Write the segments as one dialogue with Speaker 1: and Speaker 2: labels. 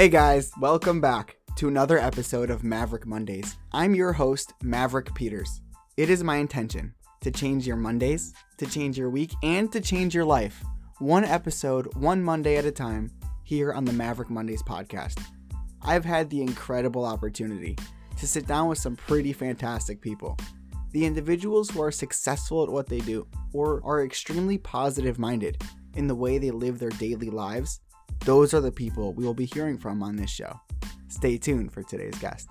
Speaker 1: Hey guys, welcome back to another episode of Maverick Mondays. I'm your host, Maverick Peters. It is my intention to change your Mondays, to change your week, and to change your life. One episode, one Monday at a time, here on the Maverick Mondays podcast. I've had the incredible opportunity to sit down with some pretty fantastic people. The individuals who are successful at what they do or are extremely positive minded in the way they live their daily lives those are the people we will be hearing from on this show. Stay tuned for today's guest.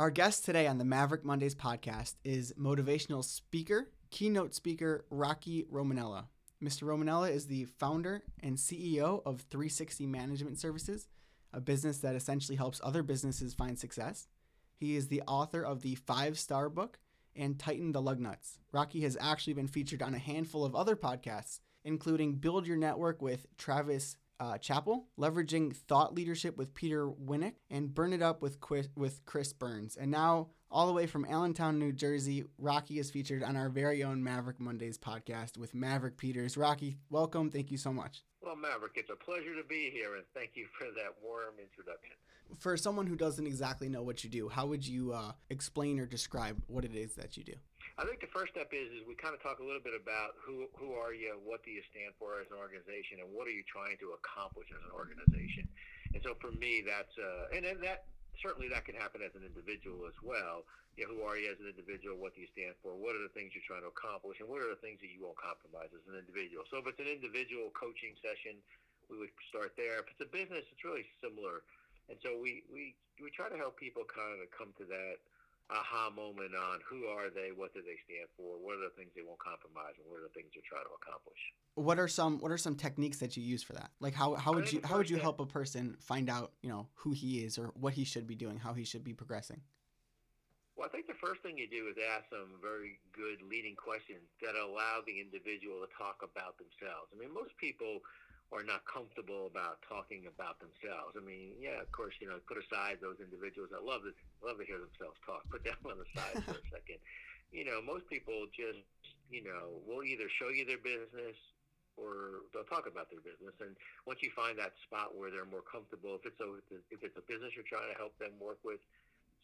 Speaker 1: Our guest today on the Maverick Mondays podcast is motivational speaker, keynote speaker Rocky Romanella. Mr. Romanella is the founder and CEO of 360 Management Services, a business that essentially helps other businesses find success. He is the author of the Five Star Book and Tighten the Lug Nuts. Rocky has actually been featured on a handful of other podcasts, including Build Your Network with Travis uh, Chappell, leveraging thought leadership with Peter Winick, and Burn It Up with Chris, with Chris Burns. And now, all the way from Allentown, New Jersey, Rocky is featured on our very own Maverick Mondays podcast with Maverick Peters. Rocky, welcome. Thank you so much.
Speaker 2: Well, Maverick, it's a pleasure to be here, and thank you for that warm introduction.
Speaker 1: For someone who doesn't exactly know what you do, how would you uh, explain or describe what it is that you do?
Speaker 2: I think the first step is is we kind of talk a little bit about who who are you, what do you stand for as an organization, and what are you trying to accomplish as an organization. And so for me, that's uh, and then that certainly that can happen as an individual as well. You know, who are you as an individual? What do you stand for? What are the things you're trying to accomplish, and what are the things that you won't compromise as an individual? So if it's an individual coaching session, we would start there. If it's a business, it's really similar. And so we we we try to help people kind of come to that aha moment on who are they, what do they stand for, what are the things they won't compromise, and what are the things they're trying to accomplish.
Speaker 1: What are some What are some techniques that you use for that? Like how how would you how would you help a person find out you know who he is or what he should be doing, how he should be progressing?
Speaker 2: Well, I think the first thing you do is ask some very good leading questions that allow the individual to talk about themselves. I mean, most people are not comfortable about talking about themselves. I mean, yeah, of course, you know, put aside those individuals that love to love to hear themselves talk. Put them on the side for a second. You know, most people just, you know, will either show you their business or they'll talk about their business. And once you find that spot where they're more comfortable, if it's a if it's a business you're trying to help them work with,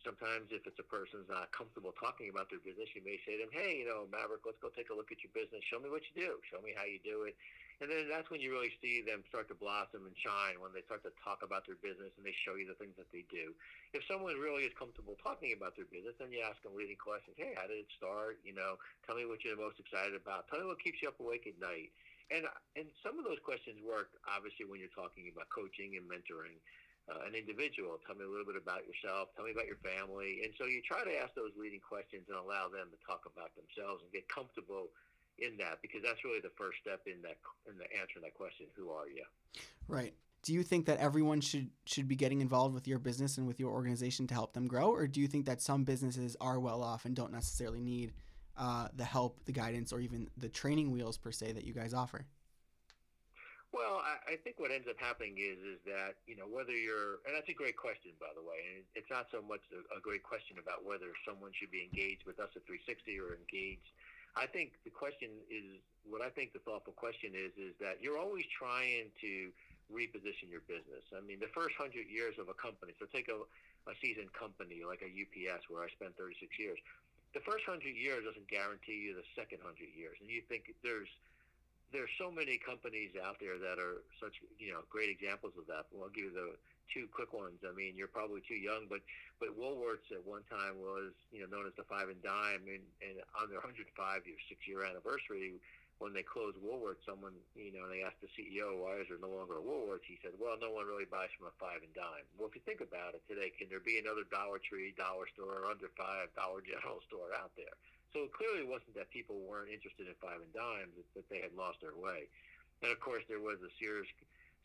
Speaker 2: sometimes if it's a person's not comfortable talking about their business, you may say to them, "Hey, you know, Maverick, let's go take a look at your business. Show me what you do. Show me how you do it." And then that's when you really see them start to blossom and shine when they start to talk about their business and they show you the things that they do. If someone really is comfortable talking about their business, then you ask them leading questions. Hey, how did it start? You know, tell me what you're most excited about. Tell me what keeps you up awake at night. And and some of those questions work obviously when you're talking about coaching and mentoring. Uh, an individual. Tell me a little bit about yourself. Tell me about your family. And so you try to ask those leading questions and allow them to talk about themselves and get comfortable in that because that's really the first step in that in the answering that question who are you?
Speaker 1: Right. Do you think that everyone should should be getting involved with your business and with your organization to help them grow? Or do you think that some businesses are well off and don't necessarily need uh, the help the guidance or even the training wheels per se that you guys offer?
Speaker 2: Well, I, I think what ends up happening is is that you know whether you're, and that's a great question by the way, and it's not so much a, a great question about whether someone should be engaged with us at 360 or engaged I think the question is what I think the thoughtful question is is that you're always trying to reposition your business. I mean, the first hundred years of a company. So take a, a seasoned company like a UPS where I spent 36 years. The first hundred years doesn't guarantee you the second hundred years, and you think there's there's so many companies out there that are such you know great examples of that. Well, I'll give you the two quick ones. I mean, you're probably too young, but but Woolworths at one time was you know known as the five and dime, and, and on their 105 year, six year anniversary, when they closed Woolworths, someone you know they asked the CEO why is there no longer a Woolworths. He said, well, no one really buys from a five and dime. Well, if you think about it today, can there be another Dollar Tree, Dollar Store, or under five Dollar General store out there? So clearly, wasn't that people weren't interested in five and dimes; it's that they had lost their way. And of course, there was the Sears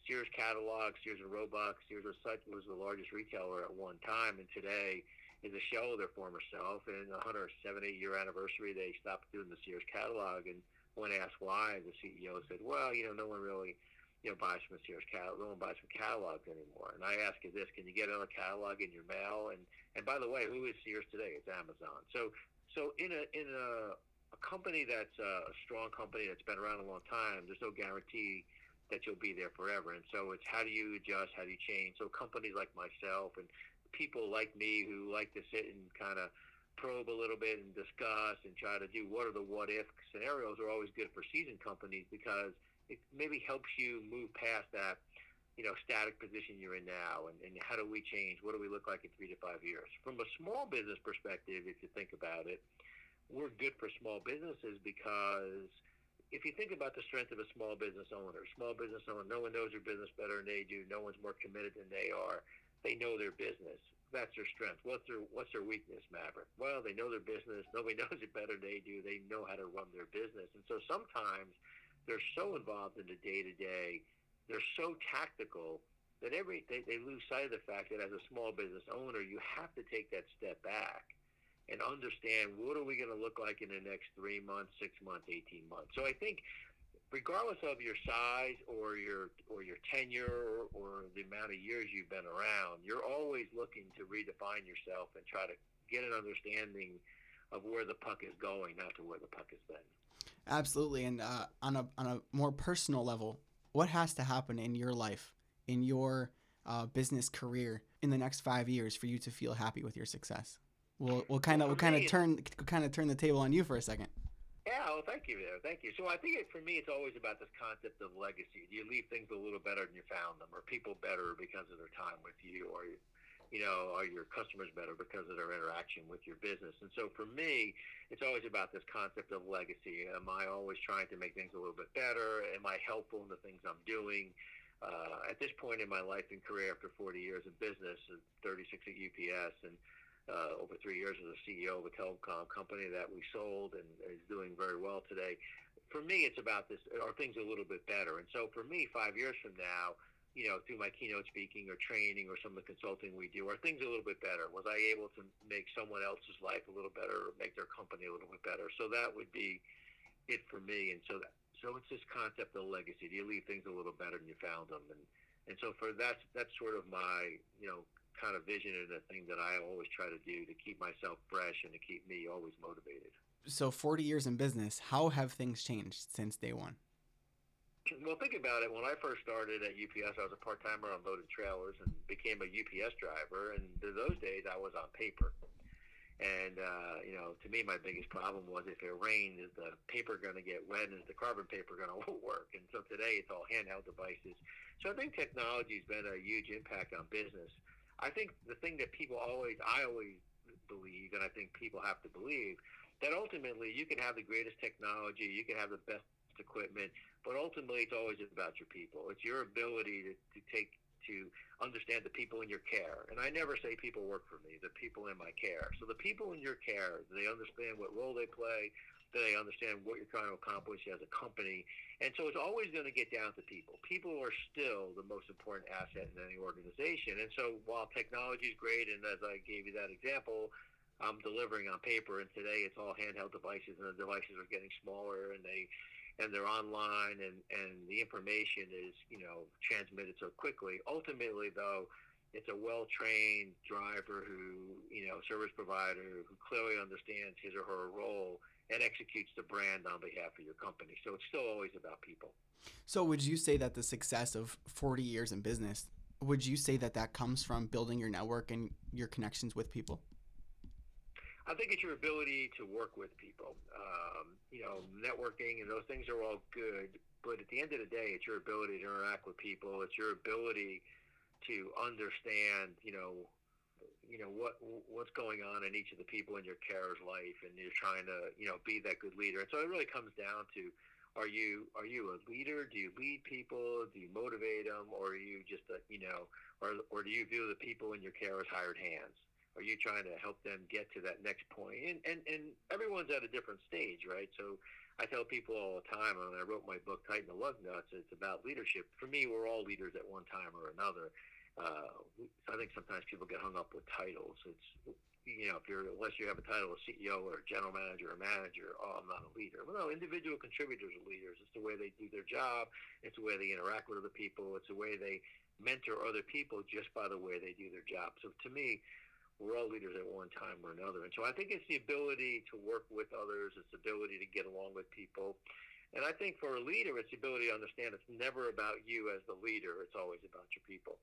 Speaker 2: Sears catalog, Sears and Roebuck. Sears such was the largest retailer at one time, and today is a shell of their former self. And 178 year anniversary, they stopped doing the Sears catalog. And when asked why, the CEO said, "Well, you know, no one really." You know, buys from Sears catalog. No one buys from catalogs anymore. And I ask you this: Can you get another catalog in your mail? And and by the way, who is Sears today? It's Amazon. So so in a in a, a company that's uh, a strong company that's been around a long time, there's no guarantee that you'll be there forever. And so it's how do you adjust? How do you change? So companies like myself and people like me who like to sit and kind of probe a little bit and discuss and try to do what are the what if scenarios are always good for seasoned companies because it maybe helps you move past that, you know, static position you're in now and, and how do we change? What do we look like in three to five years? From a small business perspective, if you think about it, we're good for small businesses because if you think about the strength of a small business owner, small business owner, no one knows their business better than they do. No one's more committed than they are. They know their business. That's their strength. What's their What's their weakness, Maverick? Well, they know their business. Nobody knows it better than they do. They know how to run their business, and so sometimes they're so involved in the day to day, they're so tactical that every they, they lose sight of the fact that as a small business owner, you have to take that step back and understand what are we going to look like in the next three months, six months, eighteen months. So I think, regardless of your size or your or your tenure or, or the amount of years you've been around, you're always looking to redefine yourself and try to get an understanding of where the puck is going, not to where the puck has been.
Speaker 1: Absolutely, and uh, on a on a more personal level, what has to happen in your life, in your uh, business career, in the next five years for you to feel happy with your success? We'll we'll kind of we'll kind of turn kind of turn the table on you for a second.
Speaker 2: Yeah, well, thank you there, thank you. So I think it, for me, it's always about this concept of legacy. Do you leave things a little better than you found them, or people better because of their time with you, or you know, are your customers better because of their interaction with your business? And so for me, it's always about this concept of legacy. Am I always trying to make things a little bit better? Am I helpful in the things I'm doing? Uh, at this point in my life and career, after 40 years of business, and 36 at UPS, and uh, over three years as a CEO of a telecom company that we sold and is doing very well today. For me, it's about this: are things a little bit better? And so, for me, five years from now, you know, through my keynote speaking or training or some of the consulting we do, are things a little bit better? Was I able to make someone else's life a little better or make their company a little bit better? So that would be it for me. And so that, so it's this concept of legacy. Do you leave things a little better than you found them? And and so for that's that's sort of my you know kind of vision and a thing that I always try to do to keep myself fresh and to keep me always motivated.
Speaker 1: So 40 years in business, how have things changed since day one?
Speaker 2: Well, think about it. When I first started at UPS, I was a part timer on loaded trailers and became a UPS driver. And in those days, I was on paper. And uh, you know, to me, my biggest problem was if it rained, is the paper going to get wet, and is the carbon paper going to work? And so today, it's all handheld devices. So I think technology has been a huge impact on business. I think the thing that people always, I always believe, and I think people have to believe, that ultimately you can have the greatest technology, you can have the best equipment, but ultimately it's always about your people. It's your ability to, to take to understand the people in your care. And I never say people work for me, the people in my care. So the people in your care, they understand what role they play, they understand what you're trying to accomplish as a company. And so it's always going to get down to people. People are still the most important asset in any organization. And so while technology is great, and as I gave you that example, I'm delivering on paper, and today it's all handheld devices, and the devices are getting smaller, and they and they're online and, and the information is, you know, transmitted so quickly. Ultimately, though, it's a well-trained driver who, you know, service provider who clearly understands his or her role and executes the brand on behalf of your company. So it's still always about people.
Speaker 1: So would you say that the success of 40 years in business, would you say that that comes from building your network and your connections with people?
Speaker 2: I think it's your ability to work with people. Um, you know, networking and those things are all good, but at the end of the day, it's your ability to interact with people. It's your ability to understand, you know, you know what what's going on in each of the people in your carer's life, and you're trying to, you know, be that good leader. And so it really comes down to, are you are you a leader? Do you lead people? Do you motivate them, or are you just a, you know, or or do you view the people in your care as hired hands? Are you trying to help them get to that next point? And, and, and everyone's at a different stage, right? So I tell people all the time, and I wrote my book, Tighten the Lug Nuts, it's about leadership. For me, we're all leaders at one time or another. Uh, I think sometimes people get hung up with titles. It's you know, if you're unless you have a title of CEO or general manager or manager, oh, I'm not a leader. Well, no, individual contributors are leaders. It's the way they do their job. It's the way they interact with other people. It's the way they mentor other people just by the way they do their job. So to me, we're all leaders at one time or another. And so I think it's the ability to work with others. It's the ability to get along with people. And I think for a leader, it's the ability to understand it's never about you as the leader. It's always about your people.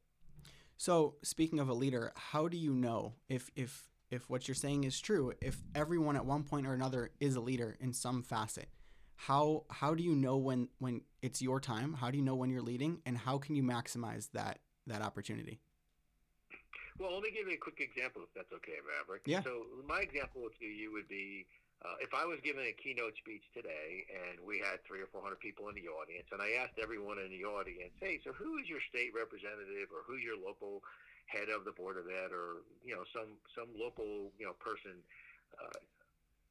Speaker 1: So, speaking of a leader, how do you know if if if what you're saying is true? If everyone at one point or another is a leader in some facet, how how do you know when when it's your time? How do you know when you're leading, and how can you maximize that that opportunity?
Speaker 2: Well, let me give you a quick example, if that's okay, Maverick.
Speaker 1: Yeah.
Speaker 2: So my example to you would be uh, if I was giving a keynote speech today, and we had three or four hundred people in the audience, and I asked everyone in the audience, "Hey, so who is your state representative, or who's your local head of the board of ed, or you know some some local you know person?" Uh,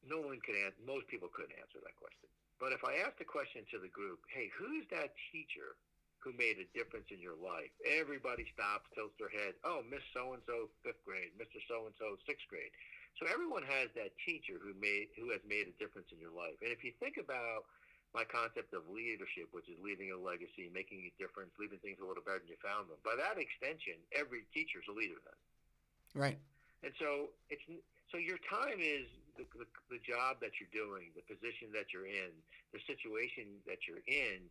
Speaker 2: no one could answer. Most people couldn't answer that question. But if I asked the question to the group, "Hey, who's that teacher who made a difference in your life?" Everybody stops, tilts their head. Oh, Miss So and So, fifth grade. Mister So and So, sixth grade so everyone has that teacher who made who has made a difference in your life. And if you think about my concept of leadership, which is leaving a legacy, making a difference, leaving things a little better than you found them. By that extension, every teacher is a leader then.
Speaker 1: Right.
Speaker 2: And so it's so your time is the, the, the job that you're doing, the position that you're in, the situation that you're in.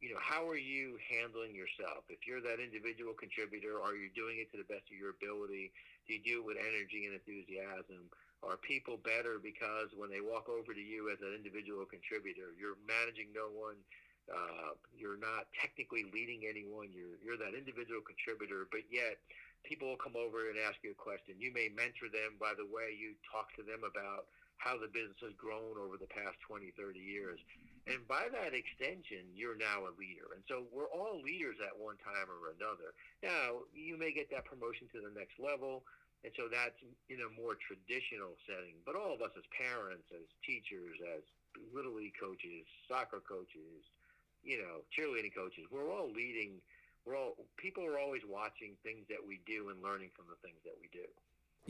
Speaker 2: You know, how are you handling yourself? If you're that individual contributor, are you doing it to the best of your ability? Do you do it with energy and enthusiasm? Are people better because when they walk over to you as an individual contributor, you're managing no one, uh, you're not technically leading anyone, you're, you're that individual contributor, but yet people will come over and ask you a question. You may mentor them by the way you talk to them about how the business has grown over the past 20, 30 years. And by that extension, you're now a leader. And so we're all leaders at one time or another. Now, you may get that promotion to the next level. And so that's in a more traditional setting. But all of us as parents, as teachers, as little league coaches, soccer coaches, you know, cheerleading coaches, we're all leading. We're all people are always watching things that we do and learning from the things that we do.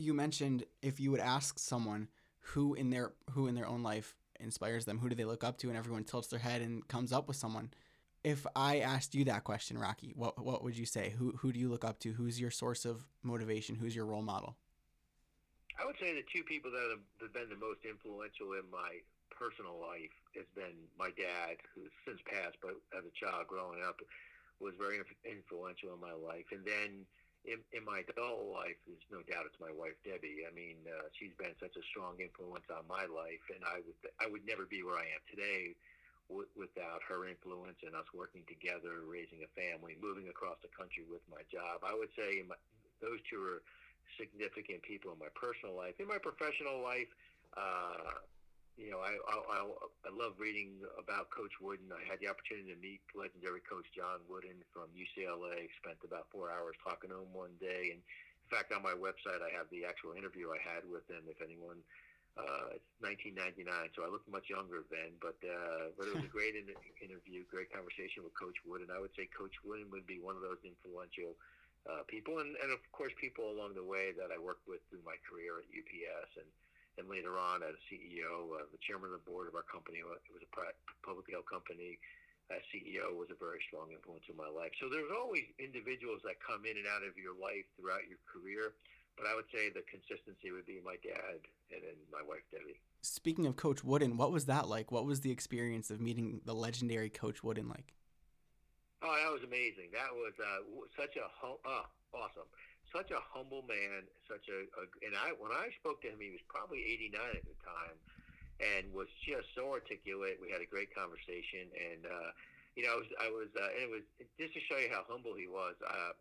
Speaker 1: You mentioned if you would ask someone who in their who in their own life inspires them, who do they look up to, and everyone tilts their head and comes up with someone. If I asked you that question, Rocky, what what would you say? Who who do you look up to? Who's your source of motivation? Who's your role model?
Speaker 2: I would say the two people that have been the most influential in my personal life has been my dad, who's since passed, but as a child growing up, was very influential in my life. And then in, in my adult life, there's no doubt it's my wife Debbie. I mean, uh, she's been such a strong influence on my life, and I would I would never be where I am today w- without her influence and us working together, raising a family, moving across the country with my job. I would say my, those two are significant people in my personal life. In my professional life, uh, you know, I, I, I love reading about Coach Wooden. I had the opportunity to meet legendary Coach John Wooden from UCLA. Spent about four hours talking to him one day, and in fact, on my website, I have the actual interview I had with him. If anyone, uh, it's 1999, so I looked much younger then, but uh, but it was a great in- interview, great conversation with Coach Wooden. I would say Coach Wooden would be one of those influential uh, people, and, and of course people along the way that I worked with through my career at UPS, and and later on as CEO, uh, the chairman of the board of our company. Uh, it was a publicly held company. As CEO was a very strong influence in my life. So there's always individuals that come in and out of your life throughout your career. But I would say the consistency would be my dad and then my wife Debbie.
Speaker 1: Speaking of Coach Wooden, what was that like? What was the experience of meeting the legendary Coach Wooden like?
Speaker 2: Oh, that was amazing. That was uh, such a oh, awesome, such a humble man. Such a, a and I when I spoke to him, he was probably 89 at the time, and was just so articulate. We had a great conversation, and uh, you know, I was, I was uh, and it was just to show you how humble he was. Uh,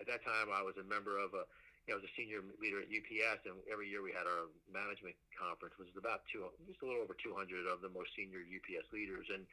Speaker 2: at that time, I was a member of a you know, I was a senior leader at UPS, and every year we had our management conference, which was about two, just a little over 200 of the most senior UPS leaders, and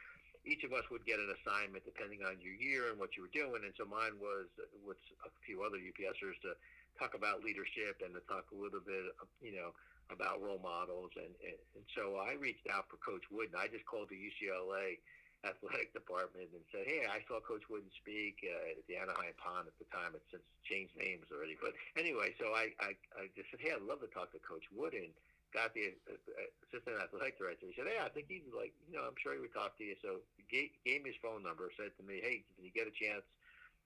Speaker 2: each of us would get an assignment depending on your year and what you were doing. And so mine was with a few other UPSers to talk about leadership and to talk a little bit, you know, about role models. And, and, and so I reached out for Coach Wood, and I just called the UCLA athletic department and said, "Hey, I saw Coach Wooden speak uh, at the Anaheim Pond at the time. It's since changed names already, but anyway, so I, I I just said, "Hey, I'd love to talk to Coach Wooden." Got the assistant athletic director. He said, "Hey, I think he'd like, you know, I'm sure he would talk to you." So he gave, gave me his phone number. Said to me, "Hey, can you get a chance?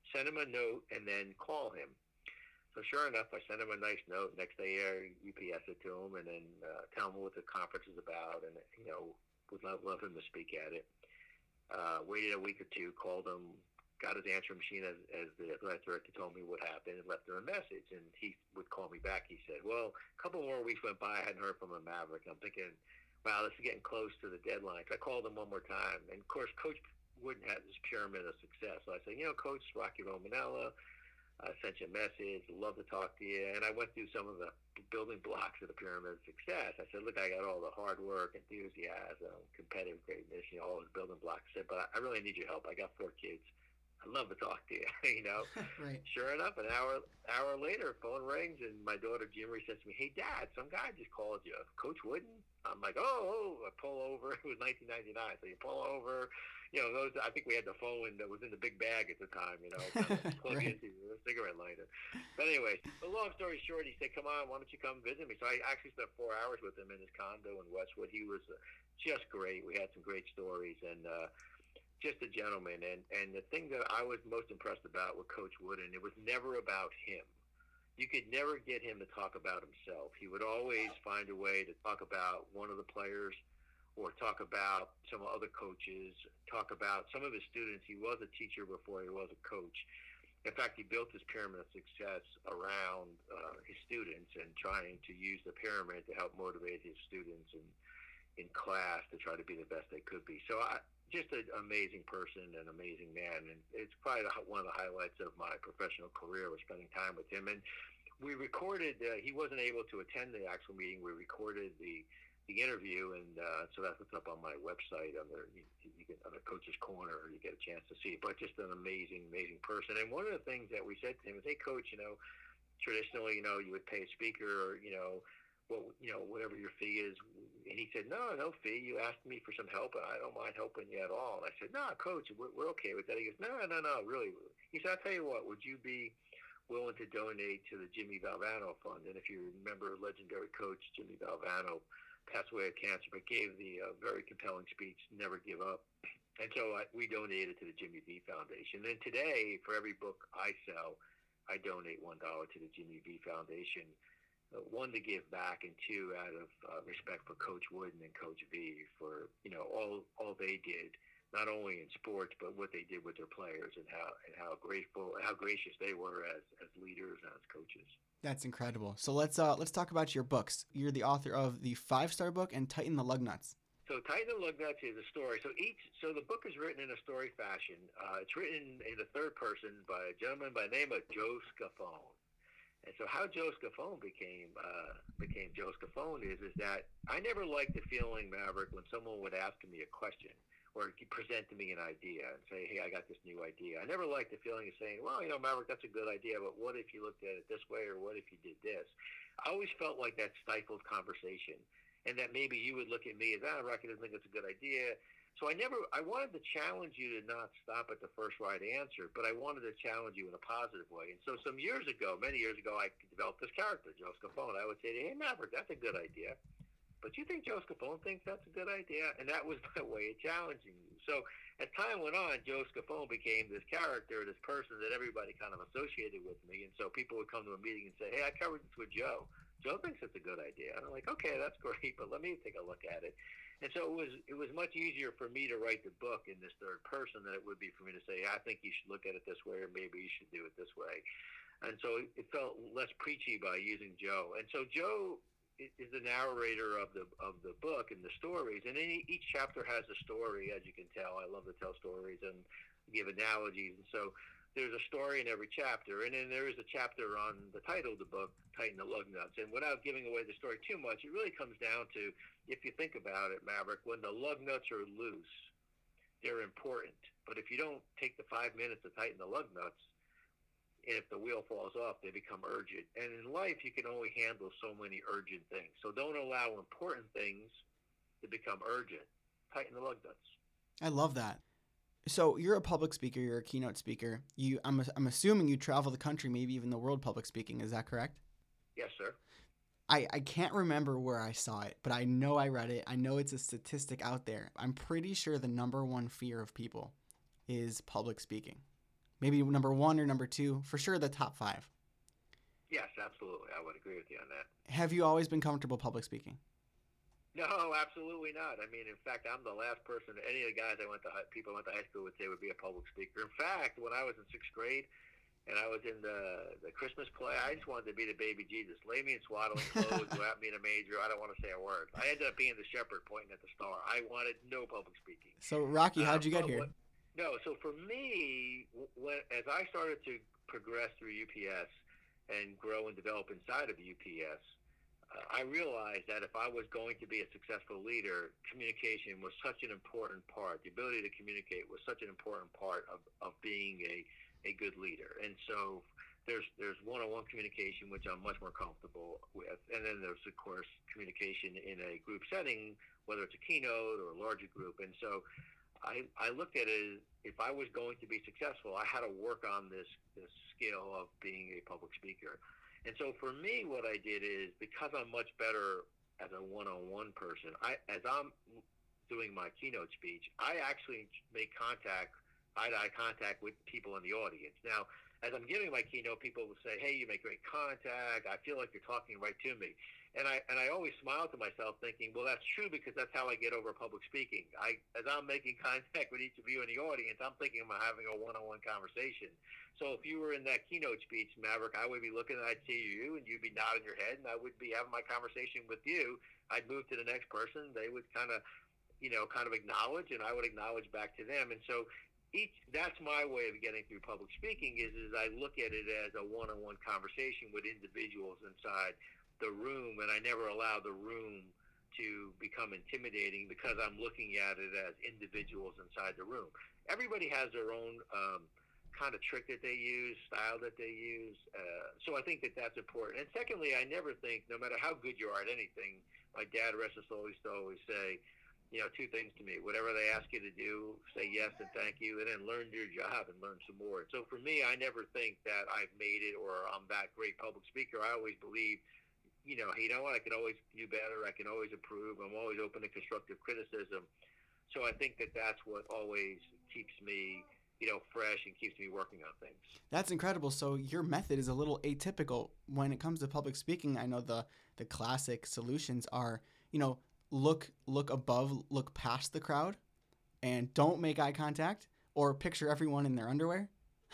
Speaker 2: Send him a note and then call him." So sure enough, I sent him a nice note. Next day, I UPS it to him, and then uh, tell him what the conference is about, and you know, would love, love him to speak at it. Uh, waited a week or two, called him, got his answering machine as, as the athletic director told me what happened, and left him a message. And he would call me back. He said, "Well, a couple more weeks went by. I hadn't heard from a Maverick. I'm thinking, wow, this is getting close to the deadline." So I called him one more time, and of course, Coach Wooden had this pyramid of success. So I said, "You know, Coach Rocky Romanella." I sent you a message. Love to talk to you. And I went through some of the building blocks of the pyramid of success. I said, look, I got all the hard work, enthusiasm, competitive greatness, you know, all those building blocks. I said, but I really need your help. I got four kids. I'd love to talk to you, you know.
Speaker 1: right.
Speaker 2: Sure enough, an hour hour later, phone rings, and my daughter Jimmy says to me, "Hey, Dad, some guy just called you, Coach Wooden." I'm like, "Oh, oh!" I pull over. It was 1999, so you pull over. You know, those. I think we had the phone that was in the big bag at the time. You know, plug
Speaker 1: right.
Speaker 2: into a cigarette lighter. But anyway, the long story short, he said, "Come on, why don't you come visit me?" So I actually spent four hours with him in his condo in Westwood. He was uh, just great. We had some great stories, and. uh just a gentleman. And, and the thing that I was most impressed about with Coach Wooden, it was never about him. You could never get him to talk about himself. He would always find a way to talk about one of the players or talk about some other coaches, talk about some of his students. He was a teacher before he was a coach. In fact, he built his pyramid of success around uh, his students and trying to use the pyramid to help motivate his students and in class to try to be the best they could be. So I, just an amazing person, an amazing man, and it's probably one of the highlights of my professional career was spending time with him. And we recorded. Uh, he wasn't able to attend the actual meeting. We recorded the the interview, and uh, so that's what's up on my website under you, you get under Coach's Corner. You get a chance to see it. But just an amazing, amazing person. And one of the things that we said to him is, "Hey, Coach, you know, traditionally, you know, you would pay a speaker, or you know." Well, you know, whatever your fee is, and he said, no, no fee. You asked me for some help, and I don't mind helping you at all. And I said, no, coach, we're, we're okay with that. He goes, no, no, no, really. He said, I'll tell you what, would you be willing to donate to the Jimmy Valvano Fund? And if you remember legendary coach Jimmy Valvano passed away of cancer, but gave the uh, very compelling speech, Never Give Up. And so I, we donated to the Jimmy V Foundation. And today, for every book I sell, I donate $1 to the Jimmy V Foundation one to give back and two out of uh, respect for Coach Wooden and Coach V for you know all all they did not only in sports but what they did with their players and how and how grateful how gracious they were as as leaders and as coaches.
Speaker 1: That's incredible. So let's uh let's talk about your books. You're the author of the five star book and Tighten the Lug Nuts.
Speaker 2: So Tighten the Lug Nuts is a story. So each so the book is written in a story fashion. Uh, it's written in the third person by a gentleman by the name of Joe Scafone. And so how Joe Scafone became uh, became Joe Scafone is is that I never liked the feeling, Maverick, when someone would ask me a question or present to me an idea and say, "Hey, I got this new idea." I never liked the feeling of saying, "Well, you know, Maverick, that's a good idea, but what if you looked at it this way, or what if you did this?" I always felt like that stifled conversation, and that maybe you would look at me as, "Ah, Rocky doesn't think it's a good idea." So I never, I wanted to challenge you to not stop at the first right answer, but I wanted to challenge you in a positive way. And so some years ago, many years ago, I developed this character, Joe Scafone. I would say, to him, hey, Maverick, that's a good idea. But you think Joe Scafone thinks that's a good idea? And that was my way of challenging you. So as time went on, Joe Scafone became this character, this person that everybody kind of associated with me. And so people would come to a meeting and say, hey, I covered this with Joe. Joe thinks it's a good idea. And I'm like, okay, that's great, but let me take a look at it. And so it was it was much easier for me to write the book in this third person than it would be for me to say, I think you should look at it this way, or maybe you should do it this way. And so it felt less preachy by using Joe. And so Joe is the narrator of the of the book and the stories, and in each chapter has a story. As you can tell, I love to tell stories and give analogies. And so there's a story in every chapter, and then there is a chapter on the title of the book, Tighten the Lug Nuts. And without giving away the story too much, it really comes down to, if you think about it, Maverick, when the lug nuts are loose, they're important. But if you don't take the five minutes to tighten the lug nuts, and if the wheel falls off, they become urgent. And in life, you can only handle so many urgent things. So don't allow important things to become urgent. Tighten the lug nuts.
Speaker 1: I love that. So you're a public speaker. You're a keynote speaker. You, I'm, I'm assuming you travel the country, maybe even the world, public speaking. Is that correct?
Speaker 2: Yes, sir.
Speaker 1: I, I can't remember where I saw it, but I know I read it. I know it's a statistic out there. I'm pretty sure the number one fear of people is public speaking. Maybe number one or number two, for sure the top five.
Speaker 2: Yes, absolutely. I would agree with you on that.
Speaker 1: Have you always been comfortable public speaking?
Speaker 2: No, absolutely not. I mean, in fact, I'm the last person. Any of the guys I went to, people I went to high school would say would be a public speaker. In fact, when I was in sixth grade, and I was in the the Christmas play. I just wanted to be the baby Jesus. Lay me in swaddling clothes, wrap me in a manger. I don't want to say a word. I ended up being the shepherd pointing at the star. I wanted no public speaking.
Speaker 1: So Rocky, how'd you get uh, here?
Speaker 2: What, no, so for me, when, as I started to progress through UPS and grow and develop inside of UPS, I realized that if I was going to be a successful leader, communication was such an important part. The ability to communicate was such an important part of, of being a a good leader. And so there's there's one-on-one communication, which I'm much more comfortable with, and then there's of course communication in a group setting, whether it's a keynote or a larger group. And so I I looked at it if I was going to be successful, I had to work on this this skill of being a public speaker. And so for me, what I did is because I'm much better as a one-on-one person, I as I'm doing my keynote speech, I actually make contact eye-to-eye contact with people in the audience. Now, as I'm giving my keynote, people will say, "Hey, you make great contact. I feel like you're talking right to me," and I and I always smile to myself, thinking, "Well, that's true because that's how I get over public speaking. I as I'm making contact with each of you in the audience, I'm thinking I'm having a one-on-one conversation. So if you were in that keynote speech, Maverick, I would be looking, at I'd see you, and you'd be nodding your head, and I would be having my conversation with you. I'd move to the next person. They would kind of you know, kind of acknowledge, and I would acknowledge back to them. And so each that's my way of getting through public speaking is is I look at it as a one-on-one conversation with individuals inside the room and I never allow the room to become intimidating because I'm looking at it as individuals inside the room. Everybody has their own um, kind of trick that they use, style that they use. Uh, so I think that that's important. And secondly, I never think, no matter how good you are at anything, my dad, rest his soul, used to always say, you know, two things to me. Whatever they ask you to do, say yes and thank you, and then learn your job and learn some more. So for me, I never think that I've made it or I'm that great public speaker. I always believe, you know, you know what, I can always do better. I can always improve. I'm always open to constructive criticism. So I think that that's what always keeps me, you know, fresh and keeps me working on things.
Speaker 1: That's incredible. So your method is a little atypical when it comes to public speaking. I know the the classic solutions are, you know, look look above, look past the crowd, and don't make eye contact or picture everyone in their underwear.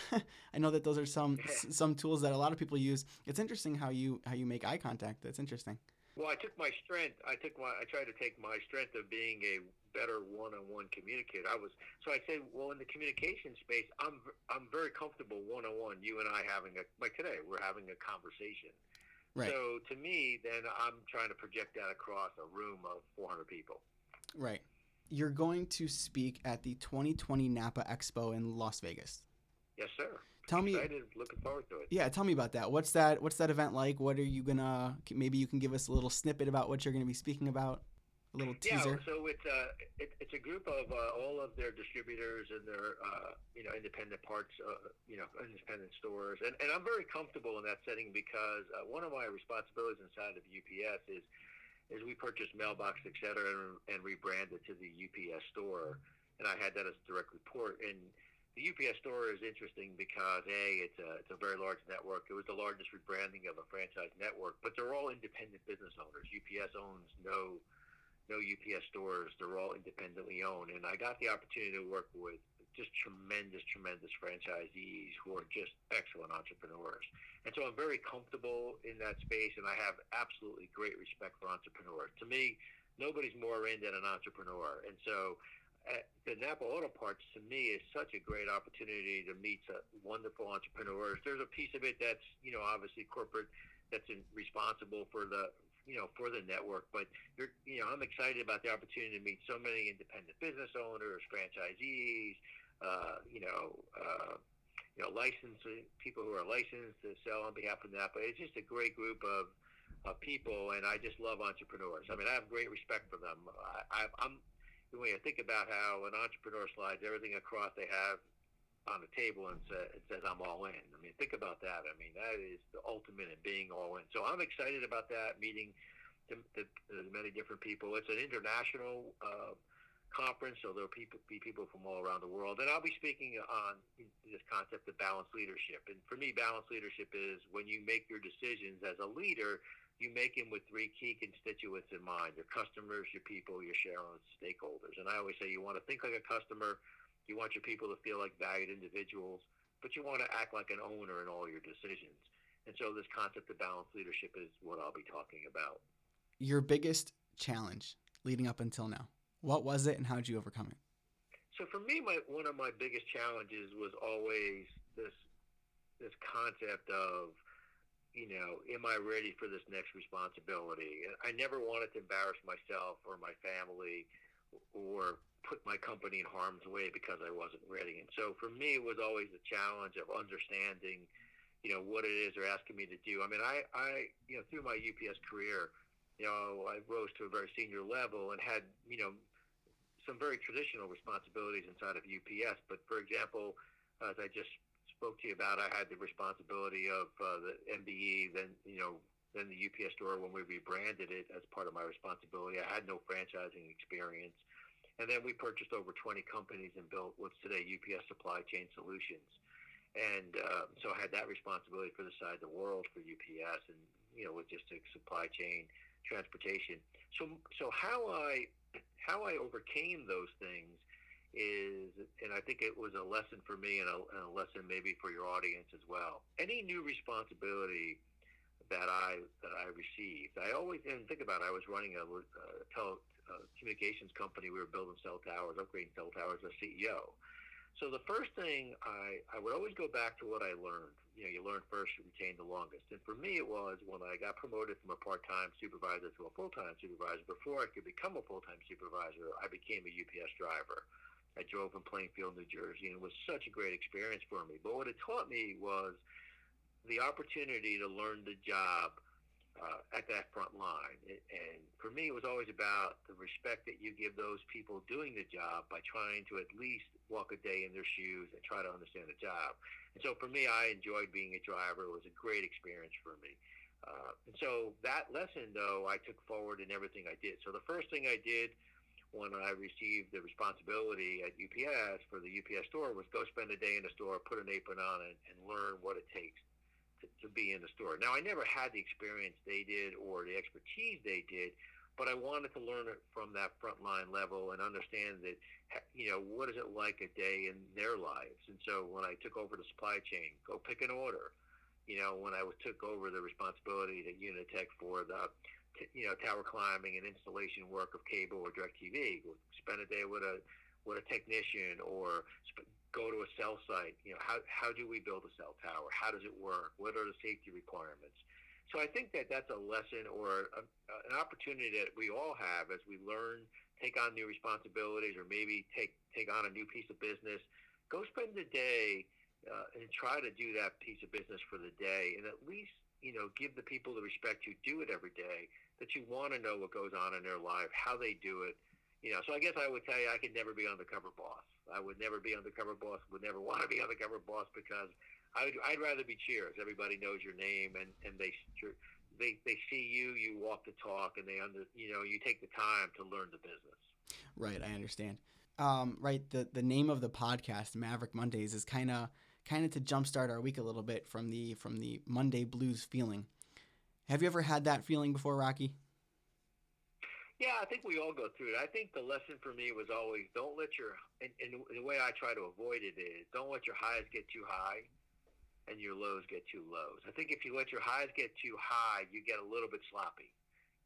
Speaker 1: I know that those are some some tools that a lot of people use. It's interesting how you how you make eye contact. That's interesting.
Speaker 2: Well, I took my strength. I took my. I tried to take my strength of being a better one-on-one communicator. I was so I said, well, in the communication space, I'm I'm very comfortable one-on-one. You and I having a like today, we're having a conversation. Right. So to me, then I'm trying to project that across a room of 400 people.
Speaker 1: Right. You're going to speak at the 2020 Napa Expo in Las Vegas.
Speaker 2: Yes, sir.
Speaker 1: Tell
Speaker 2: Excited,
Speaker 1: me.
Speaker 2: Looking forward to it.
Speaker 1: Yeah, tell me about that. What's that? What's that event like? What are you gonna? Maybe you can give us a little snippet about what you're gonna be speaking about a little teaser?
Speaker 2: Yeah, so it's a uh, it, it's a group of uh, all of their distributors and their uh, you know independent parts, uh, you know independent stores, and, and I'm very comfortable in that setting because uh, one of my responsibilities inside of UPS is is we purchase mailbox, et cetera, and, and rebrand it to the UPS store, and I had that as a direct report and. The UPS store is interesting because a it's a it's a very large network. It was the largest rebranding of a franchise network, but they're all independent business owners. UPS owns no no UPS stores. They're all independently owned. And I got the opportunity to work with just tremendous, tremendous franchisees who are just excellent entrepreneurs. And so I'm very comfortable in that space, and I have absolutely great respect for entrepreneurs. To me, nobody's more in than an entrepreneur. And so uh, the Napa Auto Parts, to me, is such a great opportunity to meet wonderful entrepreneurs. There's a piece of it that's, you know, obviously corporate that's in, responsible for the you know, for the network. But you're, you know, I'm excited about the opportunity to meet so many independent business owners, franchisees, uh, you know, uh, you know, licensed people who are licensed to sell on behalf of Napa. It's just a great group of, of people, and I just love entrepreneurs. I mean, I have great respect for them. I, I, I'm, when you think about how an entrepreneur slides everything across they have on the table and say, it says I'm all in. I mean, think about that. I mean, that is the ultimate in being all in. So I'm excited about that meeting the, the, the many different people. It's an international uh, conference, so there'll people, be people from all around the world. And I'll be speaking on this concept of balanced leadership. And for me, balanced leadership is when you make your decisions as a leader, you make them with three key constituents in mind your customers, your people, your shareholders, stakeholders. And I always say you want to think like a customer, you want your people to feel like valued individuals, but you want to act like an owner in all your decisions. And so this concept of balanced leadership is what I'll be talking about.
Speaker 1: Your biggest challenge leading up until now. What was it and how did you overcome it?
Speaker 2: So for me, my one of my biggest challenges was always this this concept of, you know, am I ready for this next responsibility? I never wanted to embarrass myself or my family or put my company in harm's way because I wasn't ready. And so for me, it was always a challenge of understanding, you know, what it is they're asking me to do. I mean, I, I, you know, through my UPS career, you know, I rose to a very senior level and had, you know, some very traditional responsibilities inside of UPS. But for example, as I just spoke to you about, I had the responsibility of uh, the MBE, then, you know, then the UPS store when we rebranded it as part of my responsibility. I had no franchising experience. And then we purchased over 20 companies and built what's today UPS Supply Chain Solutions. And uh, so I had that responsibility for the side of the world for UPS and, you know, logistics, supply chain, transportation. So so how I how I overcame those things is, and I think it was a lesson for me and a, and a lesson maybe for your audience as well. Any new responsibility that I that I received, I always and think about. It, I was running a, a tele, communications company. We were building cell towers, upgrading cell towers as CEO. So the first thing I, I would always go back to what I learned. You know, you learn first, you retain the longest. And for me, it was when I got promoted from a part-time supervisor to a full-time supervisor. Before I could become a full-time supervisor, I became a UPS driver. I drove in Plainfield, New Jersey, and it was such a great experience for me. But what it taught me was the opportunity to learn the job uh, at that front line. And for me, it was always about the respect that you give those people doing the job by trying to at least walk a day in their shoes and try to understand the job. And so for me, I enjoyed being a driver. It was a great experience for me. Uh, and so that lesson, though, I took forward in everything I did. So the first thing I did when I received the responsibility at UPS for the UPS store was go spend a day in the store, put an apron on, and, and learn what it takes to, to be in the store. Now, I never had the experience they did or the expertise they did, but I wanted to learn it from that frontline level and understand that, you know, what is it like a day in their lives? And so when I took over the supply chain, go pick an order. You know, when I took over the responsibility at UniTek for the, you know, tower climbing and installation work of cable or DirecTV, spend a day with a with a technician or go to a cell site. You know, how, how do we build a cell tower? How does it work? What are the safety requirements? So I think that that's a lesson or a, an opportunity that we all have as we learn, take on new responsibilities, or maybe take take on a new piece of business. Go spend the day uh, and try to do that piece of business for the day, and at least you know give the people the respect who do it every day that you want to know what goes on in their life, how they do it, you know, so I guess I would tell you I could never be undercover boss. I would never be undercover boss. Would never want to be undercover boss because I would, I'd rather be Cheers. Everybody knows your name and and they they they see you. You walk the talk, and they under you know you take the time to learn the business.
Speaker 1: Right, I understand. Um, right, the the name of the podcast, Maverick Mondays, is kind of kind of to jumpstart our week a little bit from the from the Monday blues feeling. Have you ever had that feeling before, Rocky?
Speaker 2: Yeah, I think we all go through it. I think the lesson for me was always don't let your and, and the way I try to avoid it is don't let your highs get too high and your lows get too lows. I think if you let your highs get too high, you get a little bit sloppy.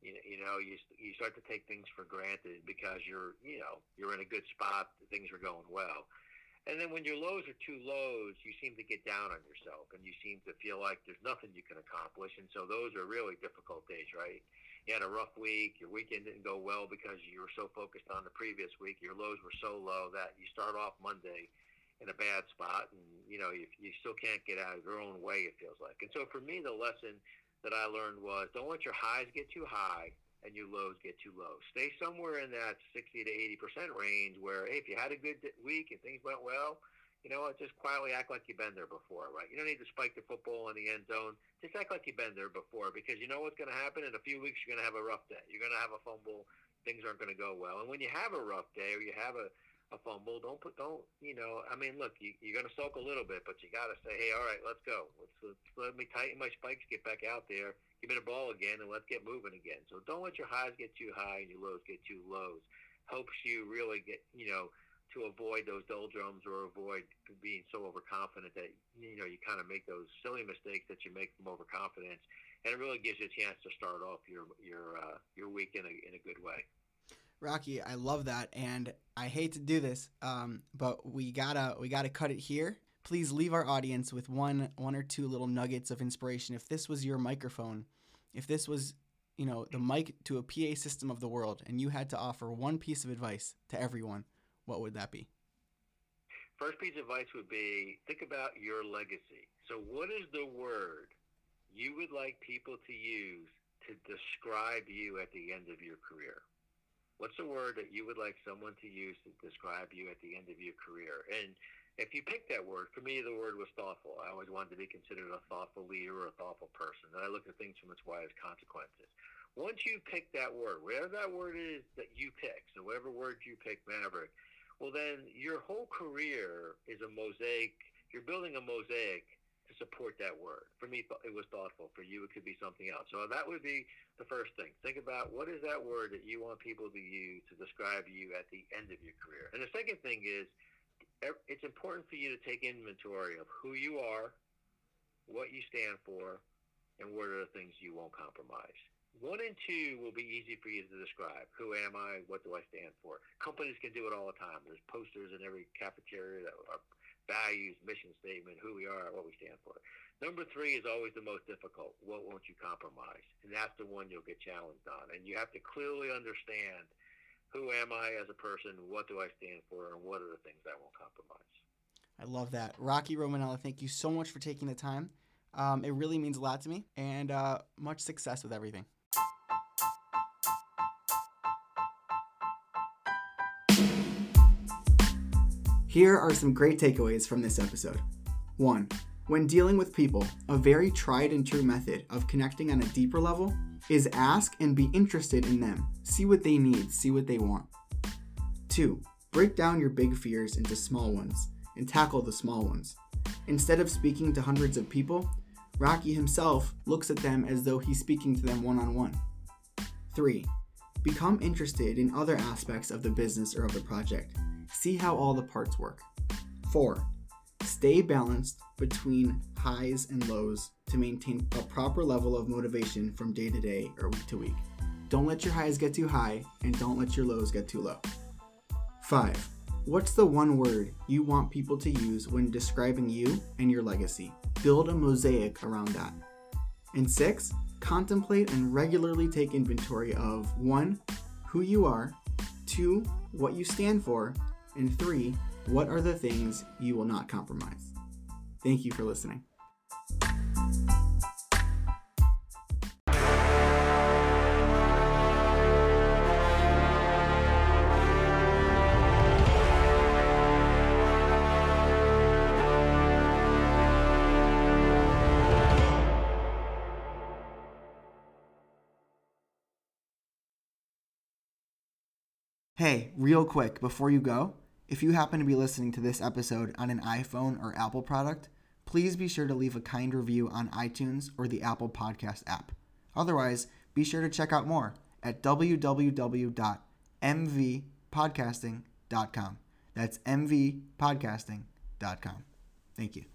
Speaker 2: You you know, you you start to take things for granted because you're, you know, you're in a good spot, things are going well. And then when your lows are too lows, you seem to get down on yourself and you seem to feel like there's nothing you can accomplish. And so those are really difficult days, right? You had a rough week, your weekend didn't go well because you were so focused on the previous week, your lows were so low that you start off Monday in a bad spot and you know you, you still can't get out of your own way it feels like. And so for me the lesson that i learned was don't let your highs get too high and your lows get too low. Stay somewhere in that 60 to 80% range where, hey, if you had a good week and things went well, you know what, just quietly act like you've been there before, right? You don't need to spike the football in the end zone. Just act like you've been there before because you know what's going to happen in a few weeks. You're going to have a rough day. You're going to have a fumble. Things aren't going to go well. And when you have a rough day or you have a, a fumble, don't put, don't, you know, I mean, look, you, you're going to soak a little bit, but you got to say, hey, all right, let's go. Let's, let's let me tighten my spikes, get back out there, give me the ball again, and let's get moving again. So don't let your highs get too high and your lows get too lows. Helps you really get, you know, to avoid those doldrums or avoid being so overconfident that you know you kind of make those silly mistakes that you make from overconfidence, and it really gives you a chance to start off your your uh, your week in a in a good way.
Speaker 1: Rocky, I love that, and I hate to do this, um, but we gotta we gotta cut it here. Please leave our audience with one one or two little nuggets of inspiration. If this was your microphone, if this was you know the mic to a PA system of the world, and you had to offer one piece of advice to everyone, what would that be?
Speaker 2: First piece of advice would be think about your legacy. So, what is the word you would like people to use to describe you at the end of your career? What's the word that you would like someone to use to describe you at the end of your career? And if you pick that word, for me, the word was thoughtful. I always wanted to be considered a thoughtful leader or a thoughtful person. And I look at things from its widest consequences. Once you pick that word, whatever that word is that you pick, so whatever word you pick, Maverick, well, then your whole career is a mosaic. You're building a mosaic to support that word. For me, it was thoughtful. For you, it could be something else. So that would be the first thing. Think about what is that word that you want people to use to describe you at the end of your career. And the second thing is, it's important for you to take inventory of who you are, what you stand for, and what are the things you won't compromise. One and two will be easy for you to describe. Who am I? What do I stand for? Companies can do it all the time. There's posters in every cafeteria that are values, mission statement, who we are, what we stand for. Number three is always the most difficult. What won't you compromise? And that's the one you'll get challenged on. And you have to clearly understand who am I as a person? What do I stand for? And what are the things I won't compromise?
Speaker 1: I love that. Rocky Romanella, thank you so much for taking the time. Um, it really means a lot to me, and uh, much success with everything. Here are some great takeaways from this episode. 1. When dealing with people, a very tried and true method of connecting on a deeper level is ask and be interested in them. See what they need, see what they want. 2. Break down your big fears into small ones and tackle the small ones. Instead of speaking to hundreds of people, Rocky himself looks at them as though he's speaking to them one on one. 3. Become interested in other aspects of the business or of the project See how all the parts work. 4. Stay balanced between highs and lows to maintain a proper level of motivation from day to day or week to week. Don't let your highs get too high and don't let your lows get too low. 5. What's the one word you want people to use when describing you and your legacy? Build a mosaic around that. And 6. Contemplate and regularly take inventory of 1. Who you are, 2. What you stand for, and three, what are the things you will not compromise? Thank you for listening. Hey, real quick, before you go, if you happen to be listening to this episode on an iPhone or Apple product, please be sure to leave a kind review on iTunes or the Apple Podcast app. Otherwise, be sure to check out more at www.mvpodcasting.com. That's mvpodcasting.com. Thank you.